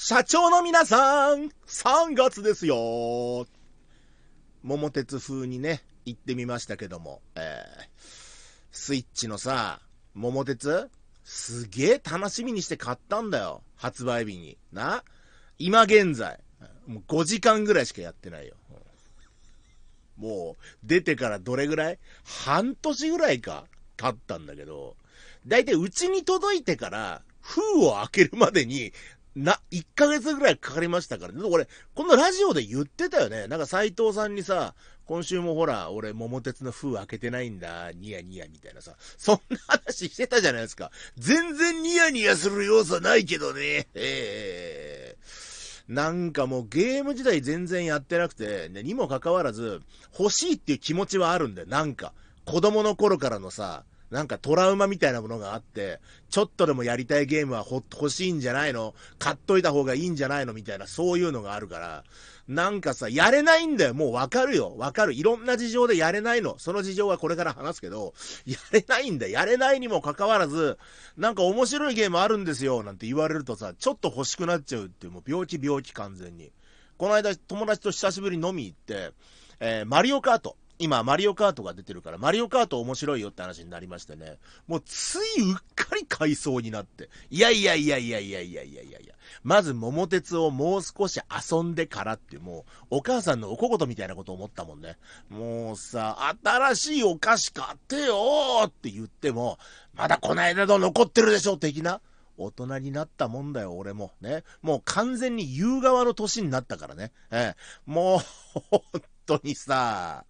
社長の皆さん、3月ですよ。桃鉄風にね、行ってみましたけども、えー、スイッチのさ、桃鉄すげえ楽しみにして買ったんだよ。発売日に。な今現在。もう5時間ぐらいしかやってないよ。もう、出てからどれぐらい？半年ぐらいか経ったんだけど、だいたいうちに届いてから、封を開けるまでに、な、1ヶ月ぐらいかかりましたからね。俺、このラジオで言ってたよね。なんか斎藤さんにさ、今週もほら、俺、桃鉄の封開けてないんだ、ニヤニヤみたいなさ、そんな話してたじゃないですか。全然ニヤニヤする要素ないけどね。ええー、なんかもうゲーム時代全然やってなくて、ね、にもかかわらず、欲しいっていう気持ちはあるんだよ、なんか。子供の頃からのさ、なんかトラウマみたいなものがあって、ちょっとでもやりたいゲームはほ欲しいんじゃないの？買っといた方がいいんじゃないの？みたいな、そういうのがあるから、なんかさ、やれないんだよ。もうわかるよ。わかる。いろんな事情でやれないの。その事情はこれから話すけど、やれないんだよ。やれないにもかかわらず、なんか面白いゲームあるんですよ。なんて言われるとさ、ちょっと欲しくなっちゃうっていう、もう病気病気完全に。この間友達と久しぶりに飲み行って、えー、マリオカート。今、マリオカートが出てるから、マリオカート面白いよって話になりましてね、もうついうっかり買いそうになって、いやいやいやいやいやいやいやいやいや、まず桃鉄をもう少し遊んでからって、もう、お母さんのおこことみたいなこと思ったもんね。もうさ、新しいお菓子買ってよーって言っても、まだこないだの残ってるでしょ的な。大人になったもんだよ、俺も。ね。もう完全に言う側の年になったからね。ええ。もう、当にさ、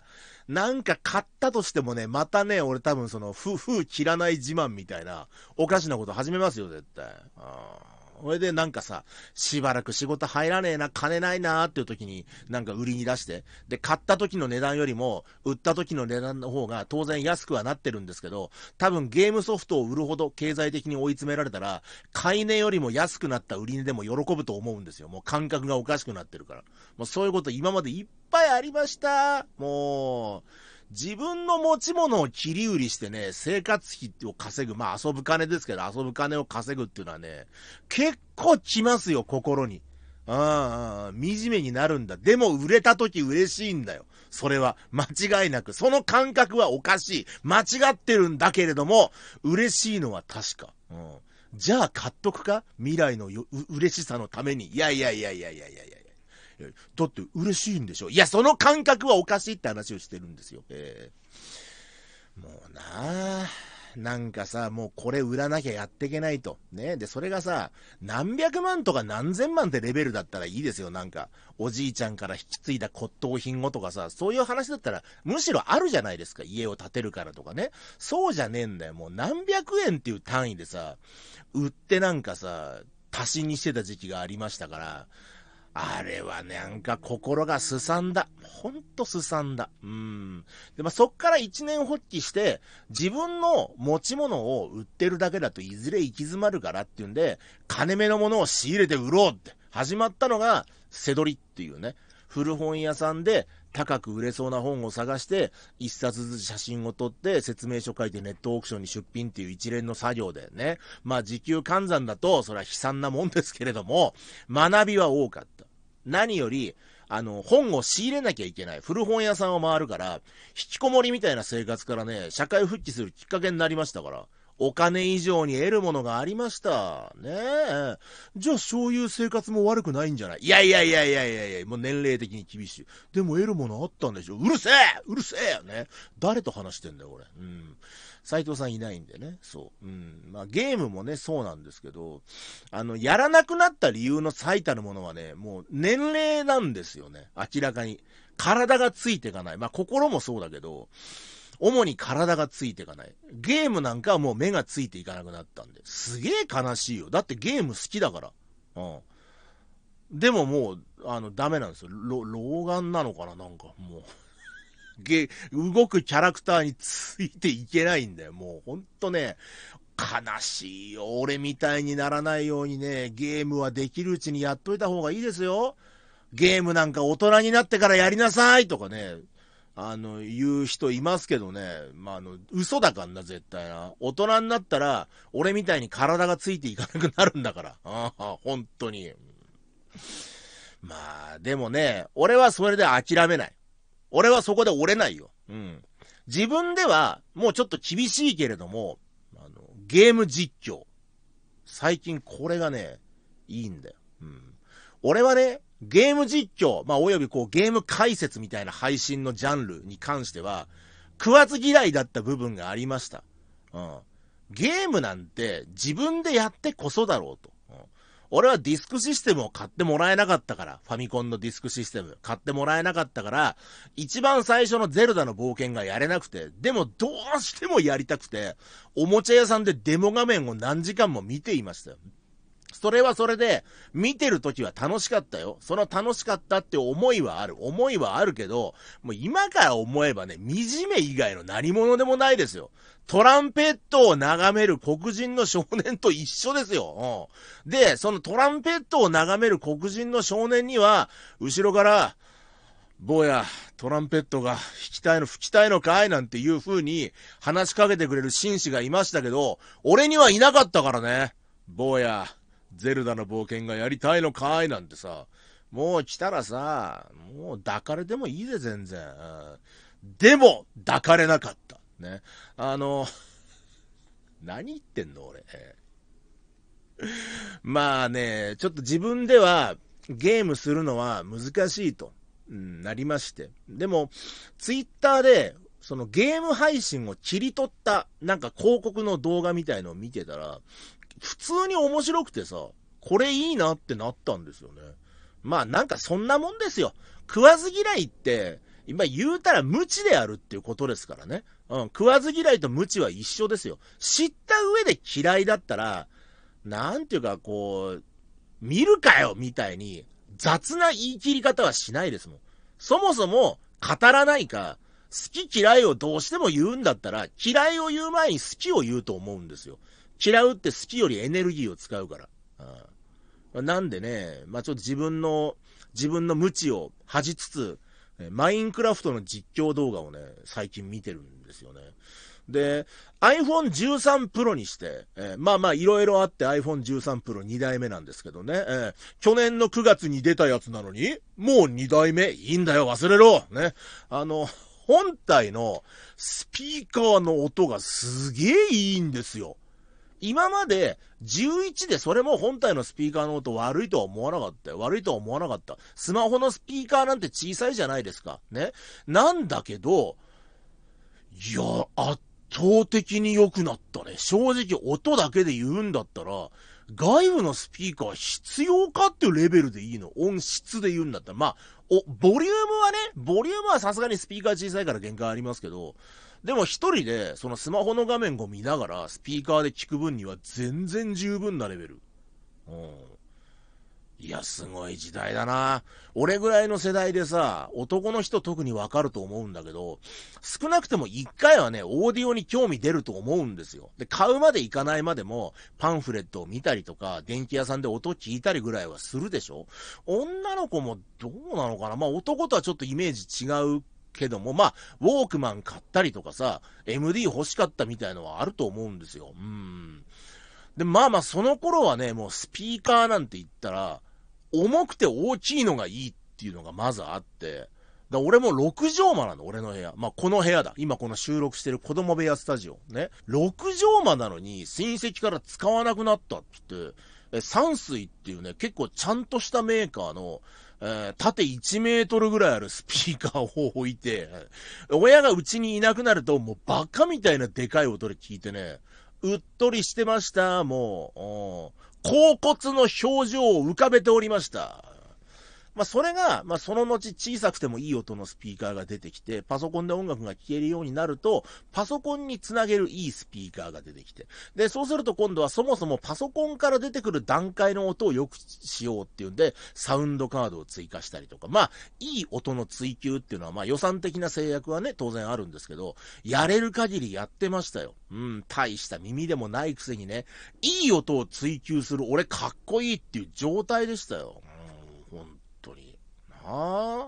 なんか買ったとしてもね、またね、俺多分その、ふ、ふ、切らない自慢みたいな、おかしなこと始めますよ、絶対。あそれでなんかさ、しばらく仕事入らねえな、金ないなーっていう時に、なんか売りに出して、で、買った時の値段よりも、売った時の値段の方が当然安くはなってるんですけど、多分ゲームソフトを売るほど経済的に追い詰められたら、買い値よりも安くなった売り値でも喜ぶと思うんですよ。もう感覚がおかしくなってるから。もうそういうこと今までいっぱいありました。もう、自分の持ち物を切り売りしてね、生活費を稼ぐ。まあ遊ぶ金ですけど、遊ぶ金を稼ぐっていうのはね、結構来ますよ、心に。ああ、惨めになるんだ。でも売れた時嬉しいんだよ。それは間違いなく。その感覚はおかしい。間違ってるんだけれども、嬉しいのは確か。うん。じゃあ買っとくか？未来のよ嬉しさのために。いやいやいやいやいやいやいや。だって嬉しいんでしょ？いや、その感覚はおかしいって話をしてるんですよ。えー、もうなぁ。なんかさ、もうこれ売らなきゃやっていけないと。ね？で、それがさ、何百万とか何千万ってレベルだったらいいですよ、なんか。おじいちゃんから引き継いだ骨董品をとかさ、そういう話だったら、むしろあるじゃないですか。家を建てるからとかね。そうじゃねえんだよ。もう何百円っていう単位でさ、売ってなんかさ、足しにしてた時期がありましたから、あれはね、なんか心がすさんだ。ほんとすさんだ。うん。で、まあ、そっから一年発起して、自分の持ち物を売ってるだけだといずれ行き詰まるからっていうんで、金目のものを仕入れて売ろうって始まったのが、せどりっていうね、古本屋さんで高く売れそうな本を探して、一冊ずつ写真を撮って、説明書書いてネットオークションに出品っていう一連の作業でね。まあ時給換算だと、それは悲惨なもんですけれども、学びは多かった。何より、あの、本を仕入れなきゃいけない。古本屋さんを回るから、引きこもりみたいな生活からね、社会復帰するきっかけになりましたから。お金以上に得るものがありました。ねえ。じゃあそういう生活も悪くないんじゃない？いやいやいやいやいやいや、もう年齢的に厳しい。でも得るものあったんでしょ？うるせえうるせえよね。誰と話してんだよ、俺。うん。斎藤さんいないんでね。そう。うん。まあゲームもね、そうなんですけど、あの、やらなくなった理由の最たるものはね、もう年齢なんですよね。明らかに。体がついていかない。まあ心もそうだけど、主に体がついていかない。ゲームなんかはもう目がついていかなくなったんで。すげえ悲しいよ。だってゲーム好きだから。うん。でももう、あの、ダメなんですよ。老眼なのかななんかもう。ゲ、動くキャラクターについていけないんだよ。もうほんとね、悲しいよ。俺みたいにならないようにね、ゲームはできるうちにやっといた方がいいですよ。ゲームなんか大人になってからやりなさいとかね。あの、言う人いますけどね。まあ、あの、嘘だかんな、絶対な。大人になったら、俺みたいに体がついていかなくなるんだから。ああ、本当に。まあ、でもね、俺はそれで諦めない。俺はそこで折れないよ。うん。自分では、もうちょっと厳しいけれども、あの、ゲーム実況。最近これがね、いいんだよ。うん。俺はね、ゲーム実況、まあ、およびこう、ゲーム解説みたいな配信のジャンルに関しては、食わず嫌いだった部分がありました。うん。ゲームなんて自分でやってこそだろうと。うん、俺はディスクシステムを買ってもらえなかったから、ファミコンのディスクシステム買ってもらえなかったから、一番最初のゼルダの冒険がやれなくて、でもどうしてもやりたくて、おもちゃ屋さんでデモ画面を何時間も見ていましたよ。それはそれで、見てる時は楽しかったよ。その楽しかったって思いはある。思いはあるけど、もう今から思えばね、惨め以外の何者でもないですよ。トランペットを眺める黒人の少年と一緒ですよ。うん、で、そのトランペットを眺める黒人の少年には、後ろから、坊や、トランペットが弾きたいの吹きたいのかいなんていう風に話しかけてくれる紳士がいましたけど、俺にはいなかったからね。坊や、ゼルダの冒険がやりたいのかいなんてさ、もう来たらさ、もう抱かれてもいいぜ、全然。でも、抱かれなかった。ね。あの、何言ってんの、俺。まあね、ちょっと自分ではゲームするのは難しいと、うん、なりまして。でも、ツイッターで、そのゲーム配信を切り取った、なんか広告の動画みたいのを見てたら、普通に面白くてさ、これいいなってなったんですよね。まあなんかそんなもんですよ。食わず嫌いって、今言うたら無知であるっていうことですからね。うん、食わず嫌いと無知は一緒ですよ。知った上で嫌いだったら、なんていうかこう、見るかよみたいに雑な言い切り方はしないですもん。そもそも語らないか、好き嫌いをどうしても言うんだったら、嫌いを言う前に好きを言うと思うんですよ。嫌うって好きよりエネルギーを使うから。うん、なんでね、まあ、ちょっと自分の、自分の無知を恥じつつ、マインクラフトの実況動画をね、最近見てるんですよね。で、iPhone 13 Pro にして、えー、まあまあいろいろあって iPhone 13 Pro 2代目なんですけどね、えー、去年の9月に出たやつなのに、もう2代目いいんだよ、忘れろね。あの、本体のスピーカーの音がすげえいいんですよ。今まで11でそれも本体のスピーカーの音悪いとは思わなかったよ。悪いとは思わなかった。スマホのスピーカーなんて小さいじゃないですか。ね。なんだけど、いや、圧倒的に良くなったね。正直音だけで言うんだったら、外部のスピーカー必要かっていうレベルでいいの？音質で言うんだったら。まあ、お、ボリュームはね、ボリュームはさすがにスピーカー小さいから限界ありますけど、でも一人で、そのスマホの画面を見ながら、スピーカーで聞く分には全然十分なレベル。うん。いや、すごい時代だな。俺ぐらいの世代でさ、男の人特にわかると思うんだけど、少なくても一回はね、オーディオに興味出ると思うんですよ。で、買うまで行かないまでも、パンフレットを見たりとか、電気屋さんで音聞いたりぐらいはするでしょ女の子もどうなのかなまあ男とはちょっとイメージ違うけども、まあ、ウォークマン買ったりとかさ、MD 欲しかったみたいのはあると思うんですよ。うん。で、まあまあ、その頃はね、もうスピーカーなんて言ったら、重くて大きいのがいいっていうのがまずあって、だ俺も6畳間なの、俺の部屋。まあ、この部屋だ。今この収録してる子供部屋スタジオ。ね。6畳間なのに親戚から使わなくなったって言って、え、山水っていうね、結構ちゃんとしたメーカーの、えー、縦1メートルぐらいあるスピーカーを置いて、親がうちにいなくなると、もうバカみたいなでかい音で聞いてね、うっとりしてました、もう。甲骨の表情を浮かべておりました。まあ、それが、まあ、その後小さくてもいい音のスピーカーが出てきて、パソコンで音楽が聴けるようになると、パソコンにつなげるいいスピーカーが出てきて、で、そうすると今度はそもそもパソコンから出てくる段階の音を良くしようっていうんで、サウンドカードを追加したりとか、まあ、いい音の追求っていうのは、まあ、予算的な制約はね、当然あるんですけど、やれる限りやってましたよ。うん、大した耳でもないくせにね、いい音を追求する俺かっこいいっていう状態でしたよ。あ。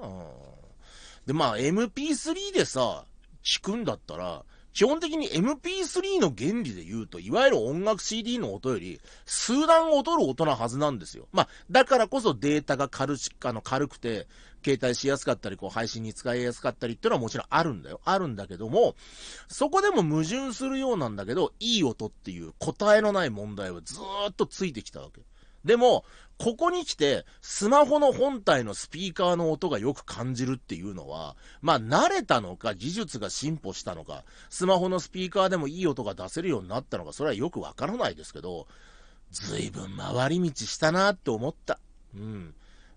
で、まあ MP3 でさ、聞くんだったら、基本的に MP3 の原理で言うと、いわゆる音楽 CD の音より、数段劣る音なはずなんですよ。まあ、だからこそデータが軽し、あの、軽くて、携帯しやすかったり、こう、配信に使いやすかったりっていうのはもちろんあるんだよ。あるんだけども、そこでも矛盾するようなんだけど、いい音っていう答えのない問題はずっとついてきたわけ。でも、ここに来て、スマホの本体のスピーカーの音がよく感じるっていうのは、まあ、慣れたのか、技術が進歩したのか、スマホのスピーカーでもいい音が出せるようになったのか、それはよくわからないですけど、ずいぶん回り道したなって思った。うん。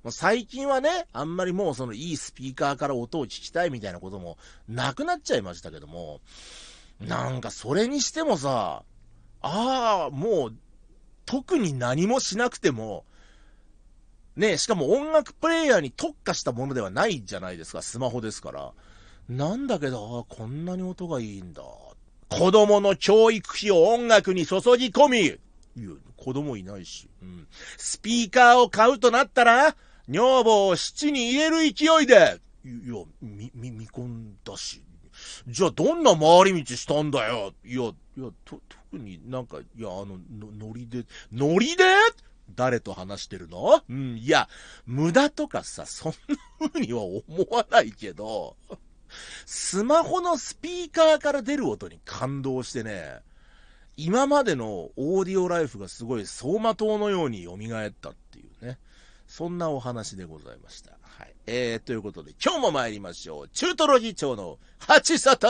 最近はね、あんまりもうそのいいスピーカーから音を聞きたいみたいなこともなくなっちゃいましたけども、なんかそれにしてもさ、ああ、もう特に何もしなくても、ねしかも音楽プレイヤーに特化したものではないじゃないですか、スマホですから。なんだけど、こんなに音がいいんだ。子供の教育費を音楽に注ぎ込み、いや、子供いないし、うん。スピーカーを買うとなったら、女房を七に入れる勢いで、いや、み、み、見込んだし。じゃあどんな回り道したんだよ。いや、いや、と、特になんか、いや、あの、の、ノリで、ノリで？誰と話してるの？うん、いや、無駄とかさ、そんな風には思わないけど、スマホのスピーカーから出る音に感動してね、今までのオーディオライフがすごい走馬灯のように蘇ったっていうね、そんなお話でございました。はい。えー、ということで、今日も参りましょう。中トロ議長の八里